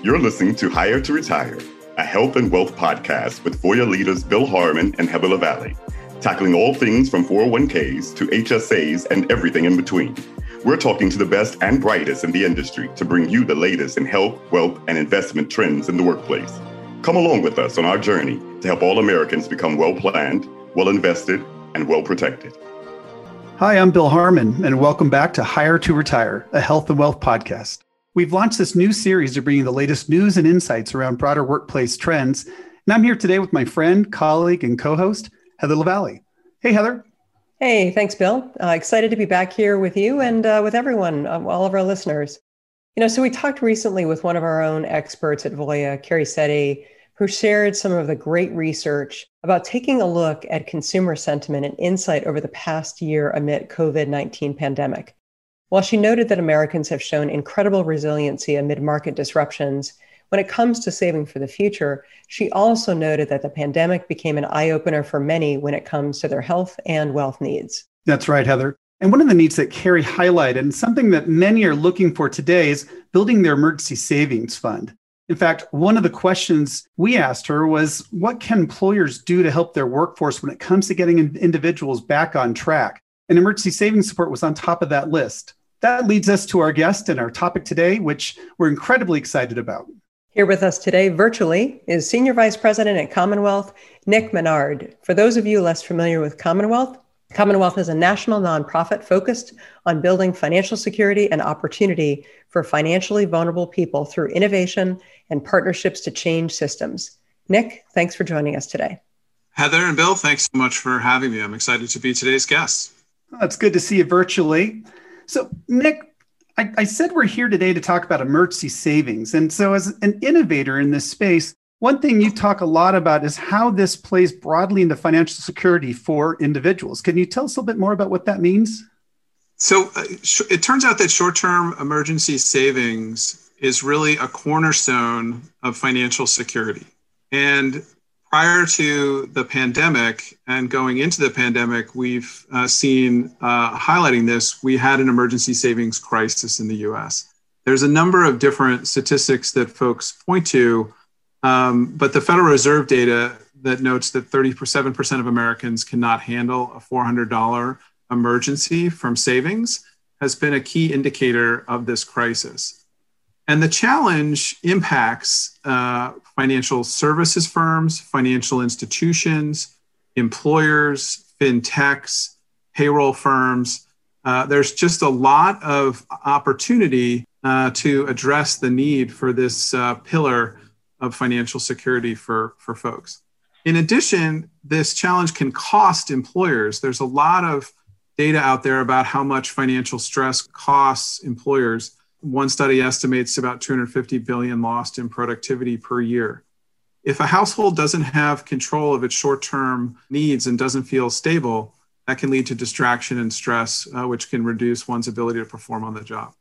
You're listening to Hire to Retire, a health and wealth podcast with Voya leaders Bill Harmon and Heather Lavallee, tackling all things from 401ks to HSAs and everything in between. We're talking to the best and brightest in the industry to bring you the latest in health, wealth, and investment trends in the workplace. Come along with us on our journey to help all Americans become well planned, well invested, and well protected. Hi, I'm Bill Harmon, and welcome back to Hire to Retire, a health and wealth podcast. We've launched this new series to bring you the latest news and insights around broader workplace trends. And I'm here today with my friend, colleague, and co host, Heather Lavallee. Hey, Heather. Hey, thanks, Bill. Uh, excited to be back here with you and uh, with everyone, uh, all of our listeners. You know, so we talked recently with one of our own experts at Voya, Carrie Setti, who shared some of the great research about taking a look at consumer sentiment and insight over the past year amid COVID-19 pandemic. While she noted that Americans have shown incredible resiliency amid market disruptions, when it comes to saving for the future, she also noted that the pandemic became an eye opener for many when it comes to their health and wealth needs. That's right, Heather. And one of the needs that Carrie highlighted, and something that many are looking for today, is building their emergency savings fund. In fact, one of the questions we asked her was what can employers do to help their workforce when it comes to getting individuals back on track? And emergency savings support was on top of that list. That leads us to our guest and our topic today, which we're incredibly excited about. Here with us today, virtually, is Senior Vice President at Commonwealth, Nick Maynard. For those of you less familiar with Commonwealth, Commonwealth is a national nonprofit focused on building financial security and opportunity for financially vulnerable people through innovation and partnerships to change systems. Nick, thanks for joining us today. Heather and Bill, thanks so much for having me. I'm excited to be today's guest. Oh, it's good to see you virtually. So, Nick, I, I said we're here today to talk about emergency savings. And so, as an innovator in this space, one thing you talk a lot about is how this plays broadly into financial security for individuals. Can you tell us a little bit more about what that means? So, uh, sh- it turns out that short term emergency savings is really a cornerstone of financial security. And prior to the pandemic and going into the pandemic, we've uh, seen uh, highlighting this, we had an emergency savings crisis in the US. There's a number of different statistics that folks point to, um, but the Federal Reserve data that notes that 37% of Americans cannot handle a $400 emergency from savings has been a key indicator of this crisis. And the challenge impacts uh, financial services firms, financial institutions, employers, fintechs, payroll firms. Uh, there's just a lot of opportunity uh, to address the need for this uh, pillar of financial security for, for folks. In addition, this challenge can cost employers. There's a lot of data out there about how much financial stress costs employers. One study estimates about 250 billion lost in productivity per year. If a household doesn't have control of its short term needs and doesn't feel stable, that can lead to distraction and stress, uh, which can reduce one's ability to perform on the job.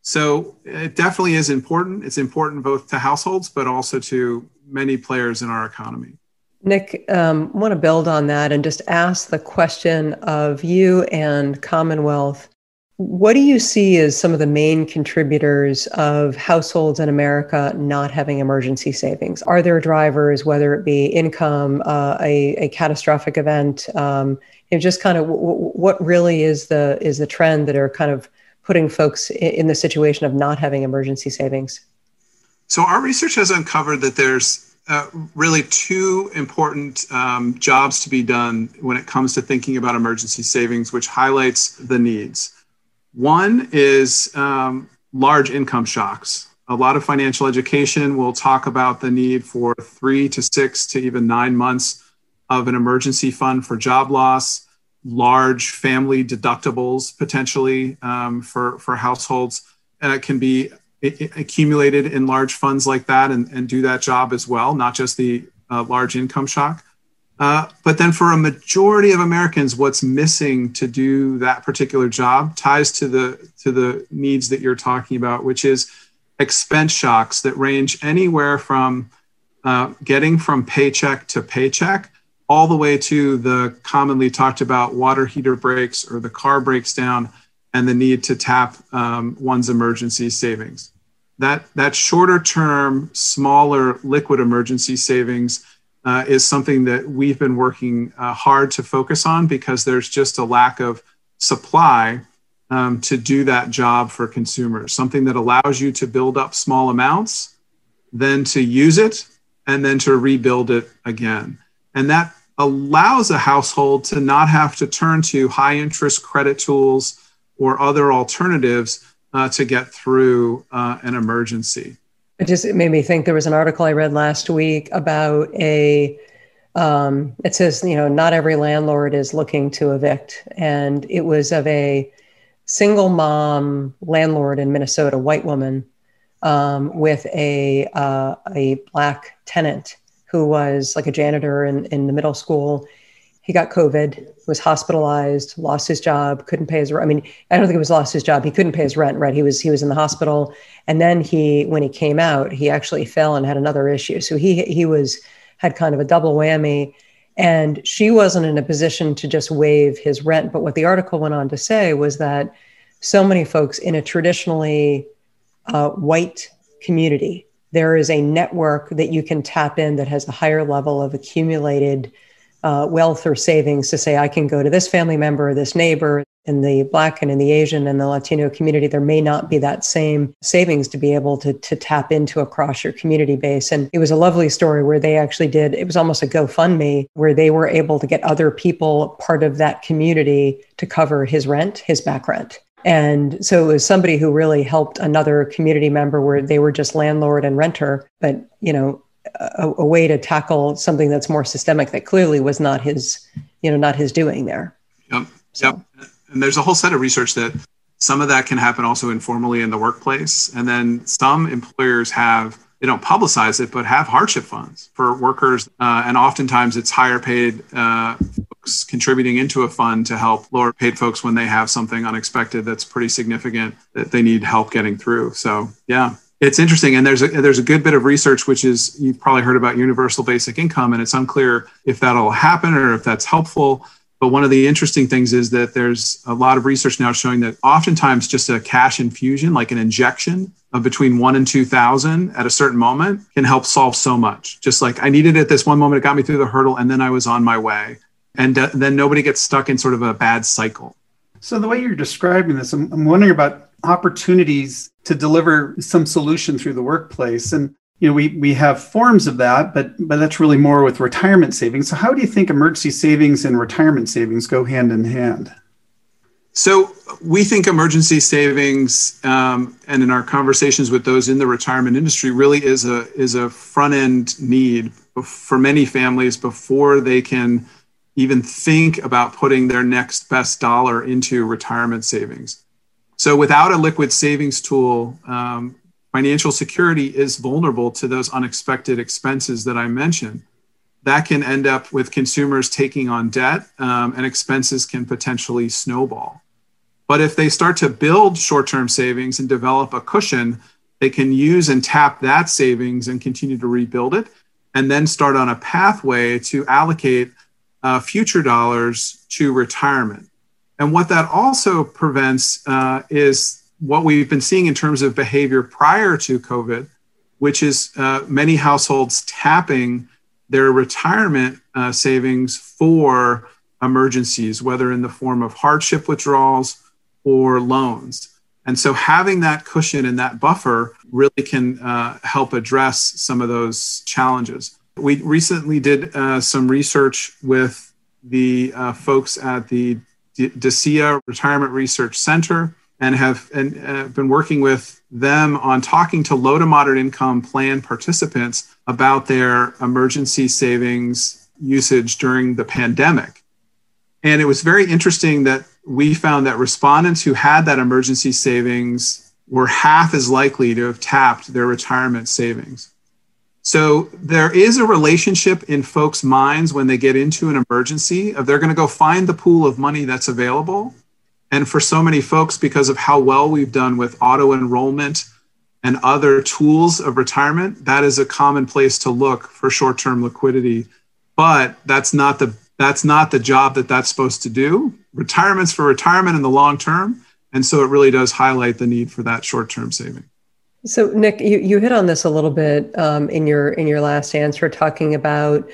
So it definitely is important. It's important both to households, but also to many players in our economy. Nick, um, want to build on that and just ask the question of you and Commonwealth what do you see as some of the main contributors of households in America not having emergency savings? Are there drivers, whether it be income, uh, a, a, catastrophic event, um, just kind of w- w- what really is the is the trend that are kind of putting folks in, in the situation of not having emergency savings? So our research has uncovered that there's uh, really two important um, jobs to be done when it comes to thinking about emergency savings, which highlights the needs. One is um, large income shocks. A lot of financial education will talk about the need for three to six to even nine months of an emergency fund for job loss, large family deductibles potentially um, for, for households uh, can be accumulated in large funds like that and, and do that job as well, not just the uh, large income shock. Uh, but then for a majority of Americans, what's missing to do that particular job ties to the to the needs that you're talking about, which is expense shocks that range anywhere from uh, getting from paycheck to paycheck all the way to the commonly talked about water heater breaks or the car breaks down and the need to tap um, one's emergency savings. that that shorter term, smaller liquid emergency savings uh, is something that we've been working uh, hard to focus on because there's just a lack of supply um, to do that job for consumers. Something that allows you to build up small amounts, then to use it, and then to rebuild it again. And that allows a household to not have to turn to high interest credit tools or other alternatives uh, to get through uh, an emergency. It just it made me think there was an article I read last week about a. Um, it says you know not every landlord is looking to evict, and it was of a single mom landlord in Minnesota, white woman, um, with a uh, a black tenant who was like a janitor in, in the middle school. He got COVID, was hospitalized, lost his job, couldn't pay his. rent. I mean, I don't think it was lost his job. He couldn't pay his rent. Right? He was he was in the hospital, and then he when he came out, he actually fell and had another issue. So he he was had kind of a double whammy. And she wasn't in a position to just waive his rent. But what the article went on to say was that so many folks in a traditionally uh, white community, there is a network that you can tap in that has a higher level of accumulated uh, wealth or savings to say, I can go to this family member, or this neighbor, in the Black and in the Asian and the Latino community, there may not be that same savings to be able to, to tap into across your community base. And it was a lovely story where they actually did, it was almost a GoFundMe where they were able to get other people part of that community to cover his rent, his back rent. And so it was somebody who really helped another community member where they were just landlord and renter, but you know, a, a way to tackle something that's more systemic that clearly was not his, you know, not his doing there. Yep. So. Yep and there's a whole set of research that some of that can happen also informally in the workplace. And then some employers have, they don't publicize it, but have hardship funds for workers. Uh, and oftentimes it's higher paid uh, folks contributing into a fund to help lower paid folks when they have something unexpected that's pretty significant that they need help getting through. So, yeah. It's interesting, and there's a, there's a good bit of research, which is you've probably heard about universal basic income, and it's unclear if that'll happen or if that's helpful. But one of the interesting things is that there's a lot of research now showing that oftentimes just a cash infusion, like an injection of between one and 2000 at a certain moment, can help solve so much. Just like I needed it this one moment, it got me through the hurdle, and then I was on my way. And uh, then nobody gets stuck in sort of a bad cycle. So, the way you're describing this, I'm, I'm wondering about opportunities to deliver some solution through the workplace. And you know, we, we have forms of that, but but that's really more with retirement savings. So how do you think emergency savings and retirement savings go hand in hand? So we think emergency savings, um, and in our conversations with those in the retirement industry, really is a is a front end need for many families before they can even think about putting their next best dollar into retirement savings. So without a liquid savings tool, um, financial security is vulnerable to those unexpected expenses that I mentioned. That can end up with consumers taking on debt, um, and expenses can potentially snowball. But if they start to build short term savings and develop a cushion, they can use and tap that savings and continue to rebuild it, and then start on a pathway to allocate uh, future dollars to retirement. And what that also prevents uh, is what we've been seeing in terms of behavior prior to COVID, which is uh, many households tapping their retirement uh, savings for emergencies, whether in the form of hardship withdrawals or loans. And so having that cushion and that buffer really can uh, help address some of those challenges. We recently did uh, some research with the uh, folks at the DCIIA Retirement Research Center and have and, uh, been working with them on talking to low to moderate income plan participants about their emergency savings usage during the pandemic. And it was very interesting that we found that respondents who had that emergency savings were half as likely to have tapped their retirement savings. So there is a relationship in folks' minds when they get into an emergency of they're going to go find the pool of money that's available and for so many folks, because of how well we've done with auto enrollment and other tools of retirement, that is a common place to look for short-term liquidity. But that's not the that's not the job that that's supposed to do. Retirement's for retirement in the long term, and so it really does highlight the need for that short-term saving. So, Nick, you, you hit on this a little bit um, in your in your last answer, talking about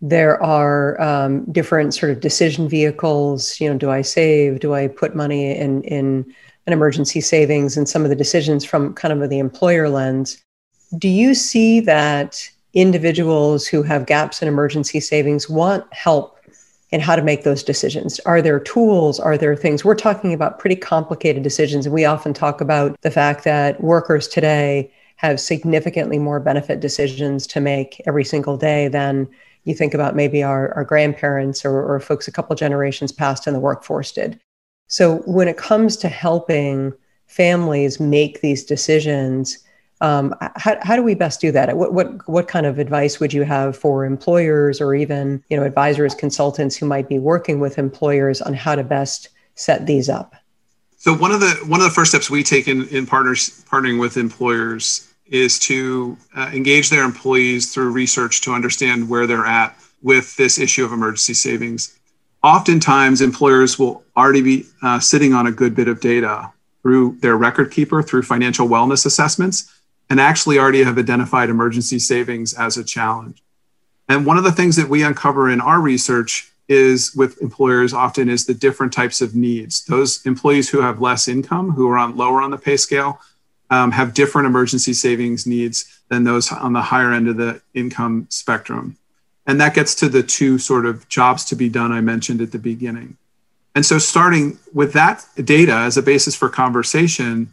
there are um, different sort of decision vehicles. You know, do I save? Do I put money in in an emergency savings? And some of the decisions from kind of the employer lens. Do you see that individuals who have gaps in emergency savings want help in how to make those decisions. Are there tools? Are there things? We're talking about pretty complicated decisions. And we often talk about the fact that workers today have significantly more benefit decisions to make every single day than you think about maybe our, our grandparents or, or folks a couple generations past in the workforce did. So when it comes to helping families make these decisions, um, how, how do we best do that? What, what, what kind of advice would you have for employers or even, you know, advisors, consultants who might be working with employers on how to best set these up? So one of the one of the first steps we take in, in partners partnering with employers is to uh, engage their employees through research to understand where they're at with this issue of emergency savings. Oftentimes, employers will already be uh, sitting on a good bit of data through their record keeper, through financial wellness assessments, and actually already have identified emergency savings as a challenge. And one of the things that we uncover in our research is with employers often is the different types of needs. Those employees who have less income, who are on lower on the pay scale, um, have different emergency savings needs than those on the higher end of the income spectrum. And that gets to the two sort of jobs to be done I mentioned at the beginning. And so, starting with that data as a basis for conversation,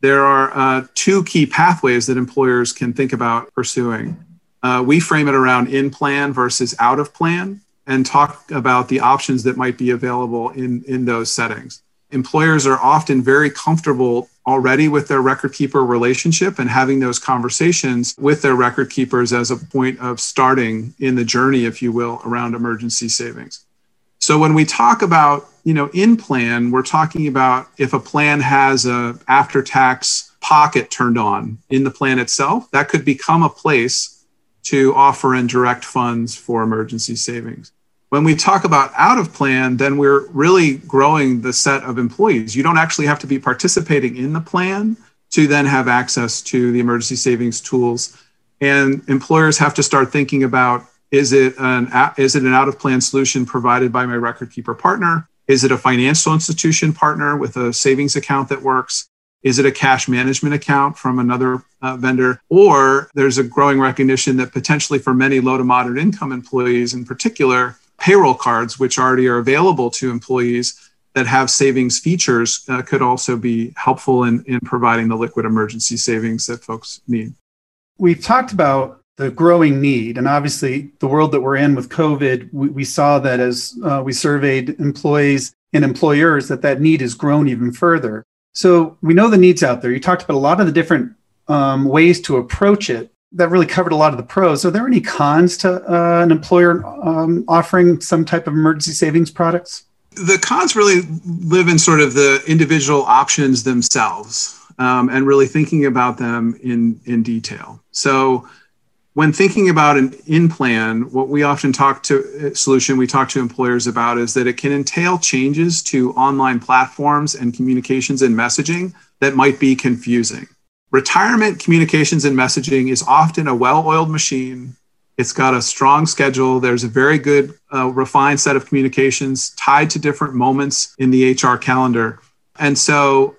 there are uh, two key pathways that employers can think about pursuing. Uh, we frame it around in plan versus out of plan and talk about the options that might be available in, in those settings. Employers are often very comfortable already with their record keeper relationship and having those conversations with their record keepers as a point of starting in the journey, if you will, around emergency savings. So when we talk about, you know, in plan, we're talking about if a plan has a after tax pocket turned on in the plan itself, that could become a place to offer and direct funds for emergency savings. When we talk about out of plan, then we're really growing the set of employees. You don't actually have to be participating in the plan to then have access to the emergency savings tools. And employers have to start thinking about is it an is it an out of plan solution provided by my record keeper partner? Is it a financial institution partner with a savings account that works? Is it a cash management account from another uh, vendor? Or there's a growing recognition that potentially for many low to moderate income employees in particular, payroll cards, which already are available to employees that have savings features, uh, could also be helpful in, in providing the liquid emergency savings that folks need. We've talked about the growing need. And obviously, the world that we're in with COVID, we, we saw that as uh, we surveyed employees and employers, that that need has grown even further. So we know the needs out there. You talked about a lot of the different um, ways to approach it. That really covered a lot of the pros. Are there any cons to uh, an employer um, offering some type of emergency savings products? The cons really live in sort of the individual options themselves um, and really thinking about them in, in detail. So, when thinking about an in plan, what we often talk to uh, solution we talk to employers about is that it can entail changes to online platforms and communications and messaging that might be confusing. Retirement communications and messaging is often a well oiled machine. It's got a strong schedule. There's a very good, uh, refined set of communications tied to different moments in the HR calendar. And so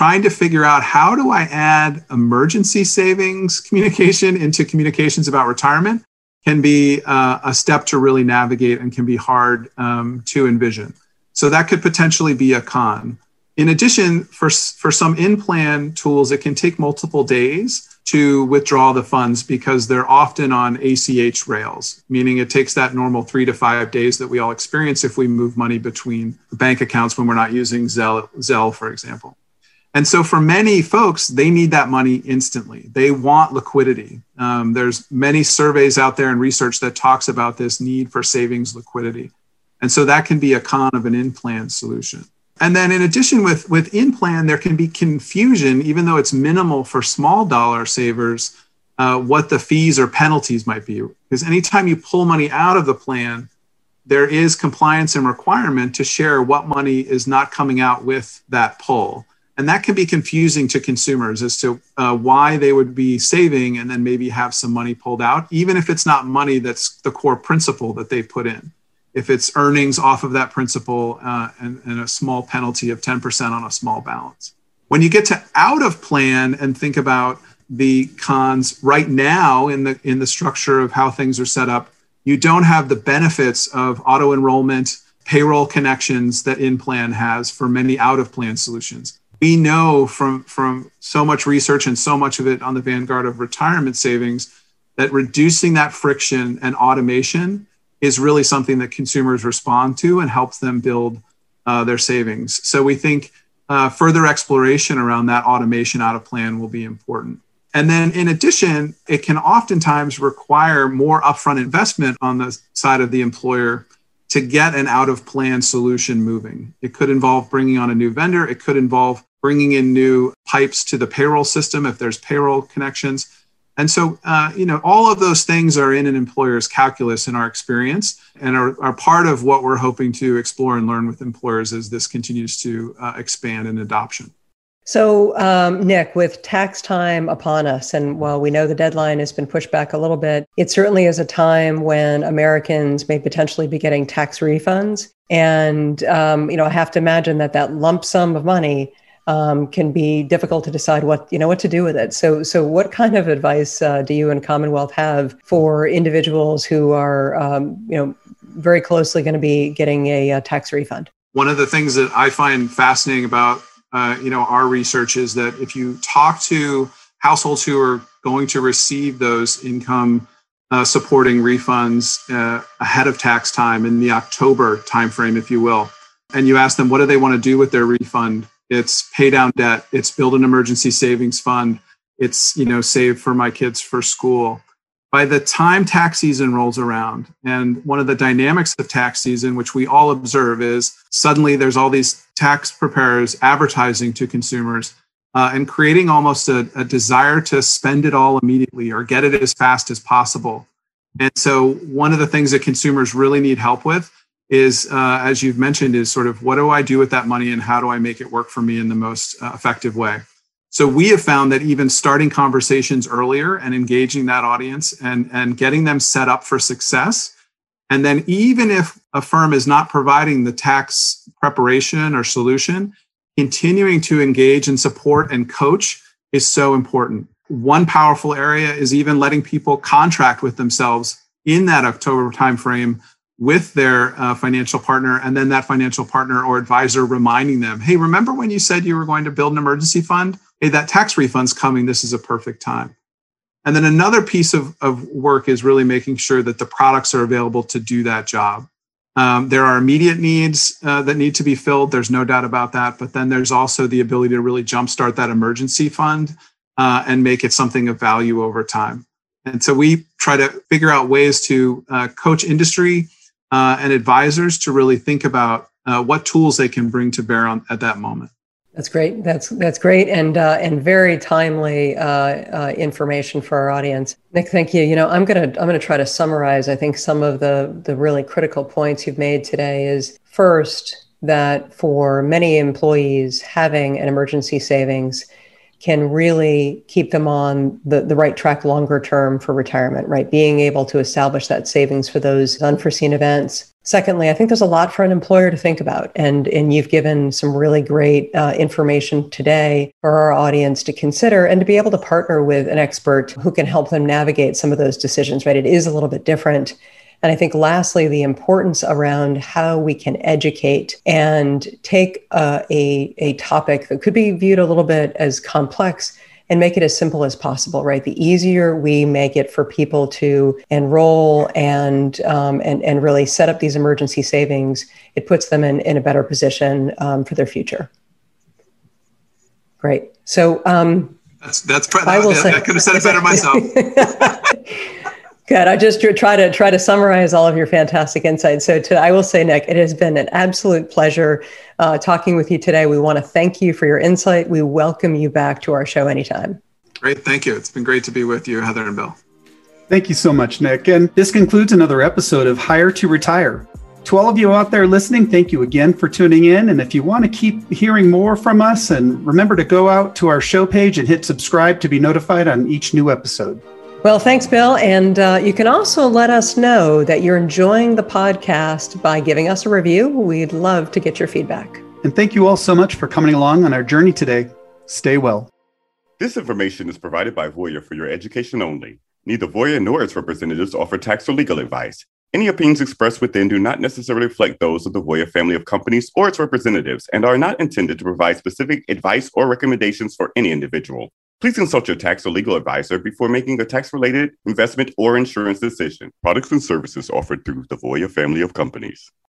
trying to figure out how do I add emergency savings communication into communications about retirement can be uh, a step to really navigate and can be hard um, to envision. So that could potentially be a con. In addition, for, for some in plan tools, it can take multiple days to withdraw the funds because they're often on ACH rails, meaning it takes that normal three to five days that we all experience if we move money between bank accounts when we're not using Zelle, Zelle for example. And so for many folks, they need that money instantly. They want liquidity. Um, there's many surveys out there and research that talks about this need for savings liquidity. And so that can be a con of an in-plan solution. And then in addition with, with in-plan, there can be confusion, even though it's minimal for small dollar savers, uh, what the fees or penalties might be. Because anytime you pull money out of the plan, there is compliance and requirement to share what money is not coming out with that pull And that can be confusing to consumers as to uh, why they would be saving and then maybe have some money pulled out, even if it's not money that's the core principle that they put in. If it's earnings off of that principle uh, and, and a small penalty of 10% on a small balance. When you get to out of plan and think about the cons right now in the in the structure of how things are set up, you don't have the benefits of auto enrollment, payroll connections that in plan has for many out of plan solutions we know from from so much research and so much of it on the vanguard of retirement savings that reducing that friction and automation is really something that consumers respond to and helps them build uh, their savings. So we think uh, further exploration around that automation out of plan will be important. And then in addition, it can oftentimes require more upfront investment on the side of the employer to get an out of plan solution moving. It could involve bringing on a new vendor, it could involve bringing in new pipes to the payroll system if there's payroll connections. And so, uh, you know, all of those things are in an employer's calculus in our experience and are, are part of what we're hoping to explore and learn with employers as this continues to uh, expand in adoption. So, um, Nick, with tax time upon us, and while we know the deadline has been pushed back a little bit, it certainly is a time when Americans may potentially be getting tax refunds. And, um, you know, I have to imagine that that lump sum of money um, can be difficult to decide what you know what to do with it. So, so what kind of advice uh, do you and Commonwealth have for individuals who are um, you know very closely going to be getting a, a, tax refund? One of the things that I find fascinating about uh, you know our research is that if you talk to households who are going to receive those income uh, supporting refunds uh, ahead of tax time in the October timeframe, if you will, and you ask them what do they want to do with their refund it's pay down debt. It's build an emergency savings fund. It's you know save for my kids for school. By the time tax season rolls around and one of the dynamics of tax season which we all observe is suddenly there's all these tax preparers advertising to consumers uh, and creating almost a, a desire to spend it all immediately or get it as fast as possible. And so one of the things that consumers really need help with is, uh, as you've mentioned, is sort of what do I do with that money and how do I make it work for me in the most uh, effective way? So we have found that even starting conversations earlier and engaging that audience and, and getting them set up for success. And then even if a firm is not providing the tax preparation or solution, continuing to engage and support and coach is so important. One powerful area is even letting people contract with themselves in that October timeframe with their uh, financial partner and then that financial partner or advisor reminding them hey remember when you said you were going to build an emergency fund? Hey that tax refund's coming. This is a perfect time. And then another piece of, of work is really making sure that the products are available to do that job. Um, there are immediate needs uh, that need to be filled. There's no doubt about that. But then there's also the ability to really jumpstart that emergency fund uh, and make it something of value over time. And so we try to figure out ways to uh, coach industry uh, and advisors to really think about uh, what tools they can bring to bear on at that moment. That's great. That's that's great and uh, and very timely uh, uh, information for our audience. Nick, thank you. You know, I'm gonna I'm gonna try to summarize. I think some of the the really critical points you've made today is first that for many employees having an emergency savings can really keep them on the, the right track longer term for retirement, right? Being able to establish that savings for those unforeseen events. Secondly, I think there's a lot for an employer to think about. And, and you've given some really great uh, information today for our audience to consider and to be able to partner with an expert who can help them navigate some of those decisions, right? It is a little bit different and I think lastly, the importance around how we can educate and take uh, a, a topic that could be viewed a little bit as complex and make it as simple as possible, right? The easier we make it for people to enroll and um, and and really set up these emergency savings, it puts them in, in a better position um, for their future. Great. So um, that's that's. I, will say, I could have said it better myself. Good. I just try to try to summarize all of your fantastic insights. So, to, I will say, Nick, it has been an absolute pleasure uh, talking with you today. We want to thank you for your insight. We welcome you back to our show anytime. Great. Thank you. It's been great to be with you, Heather and Bill. Thank you so much, Nick. And this concludes another episode of Hire to Retire. To all of you out there listening, thank you again for tuning in. And if you want to keep hearing more from us, and remember to go out to our show page and hit subscribe to be notified on each new episode. Well, thanks, Bill. And uh, you can also let us know that you're enjoying the podcast by giving us a review. We'd love to get your feedback. And thank you all so much for coming along on our journey today. Stay well. This information is provided by Voya for your education only. Neither Voya nor its representatives offer tax or legal advice. Any opinions expressed within do not necessarily reflect those of the Voya family of companies or its representatives and are not intended to provide specific advice or recommendations for any individual. Please consult your tax or legal advisor before making a tax related investment or insurance decision. Products and services offered through the Voya family of companies.